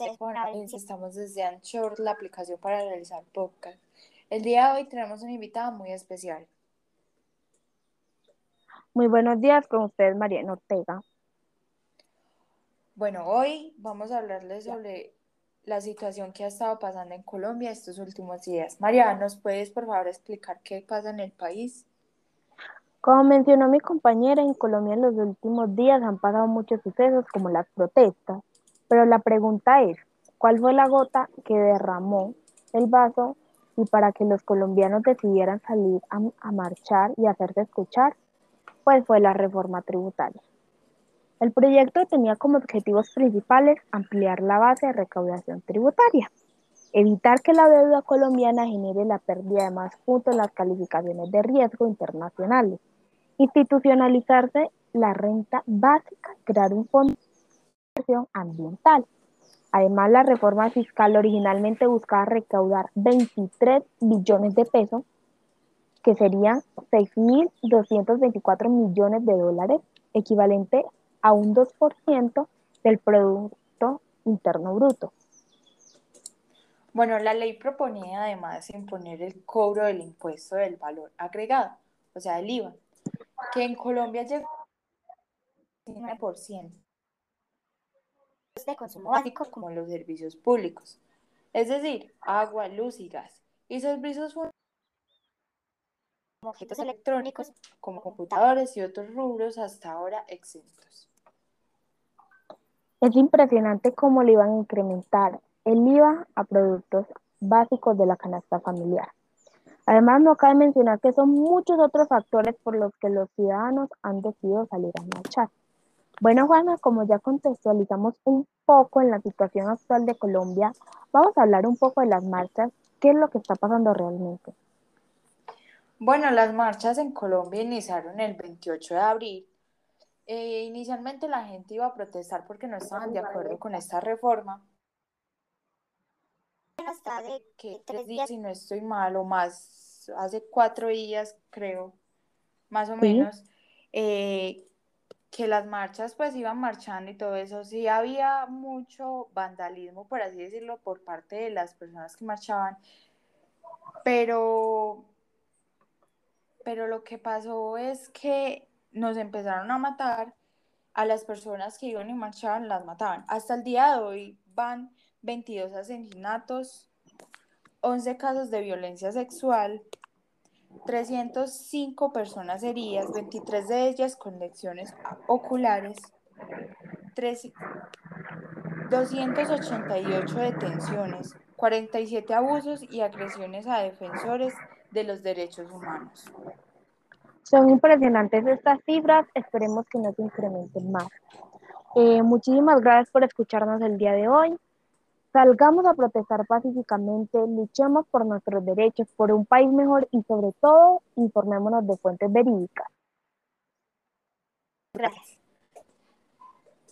Estamos desde Anchor, la aplicación para realizar podcast. El día de hoy tenemos una invitada muy especial. Muy buenos días con ustedes, Mariana Ortega. Bueno, hoy vamos a hablarles sobre la situación que ha estado pasando en Colombia estos últimos días. María, ¿nos puedes por favor explicar qué pasa en el país? Como mencionó mi compañera, en Colombia en los últimos días han pasado muchos sucesos como las protestas, pero la pregunta es, ¿cuál fue la gota que derramó el vaso y para que los colombianos decidieran salir a, marchar y hacerse escuchar? Pues fue la reforma tributaria. El proyecto tenía como objetivos principales ampliar la base de recaudación tributaria, evitar que la deuda colombiana genere la pérdida de más puntos en las calificaciones de riesgo internacionales, institucionalizarse la renta básica, crear un fondo ambiental. Además, la reforma fiscal originalmente buscaba recaudar 23 billones de pesos, que serían 6.224 millones de dólares, equivalente a un 2% del Producto Interno Bruto. Bueno, la ley proponía además imponer el cobro del impuesto del valor agregado, o sea, el IVA, que en Colombia llegó al 9% de consumo básico como los servicios públicos, es decir, agua, luz y gas, y servicios como objetos electrónicos como computadores y otros rubros hasta ahora exentos. Es impresionante cómo le iban a incrementar el IVA a productos básicos de la canasta familiar. Además, no cabe mencionar que son muchos otros factores por los que los ciudadanos han decidido salir a marchar. Bueno, Juana, como ya contextualizamos un poco en la situación actual de Colombia, vamos a hablar un poco de las marchas, qué es lo que está pasando realmente. Bueno, las marchas en Colombia iniciaron el 28 de abril. Eh, inicialmente la gente iba a protestar porque no estaban de acuerdo con esta reforma, hasta de que tres días, si no estoy mal, o más, hace cuatro días, creo, más o menos, eh, que las marchas pues iban marchando y todo eso, sí había mucho vandalismo, por así decirlo, por parte de las personas que marchaban, pero, pero lo que pasó es que nos empezaron a matar a las personas que iban y marchaban, las mataban. Hasta el día de hoy van 22 asesinatos, 11 casos de violencia sexual, 305 personas heridas, 23 de ellas con lecciones oculares, 288 detenciones, 47 abusos y agresiones a defensores de los derechos humanos. Son impresionantes estas cifras, esperemos que no se incrementen más. Eh, muchísimas gracias por escucharnos el día de hoy. Salgamos a protestar pacíficamente, luchemos por nuestros derechos, por un país mejor y sobre todo informémonos de fuentes verídicas. Gracias.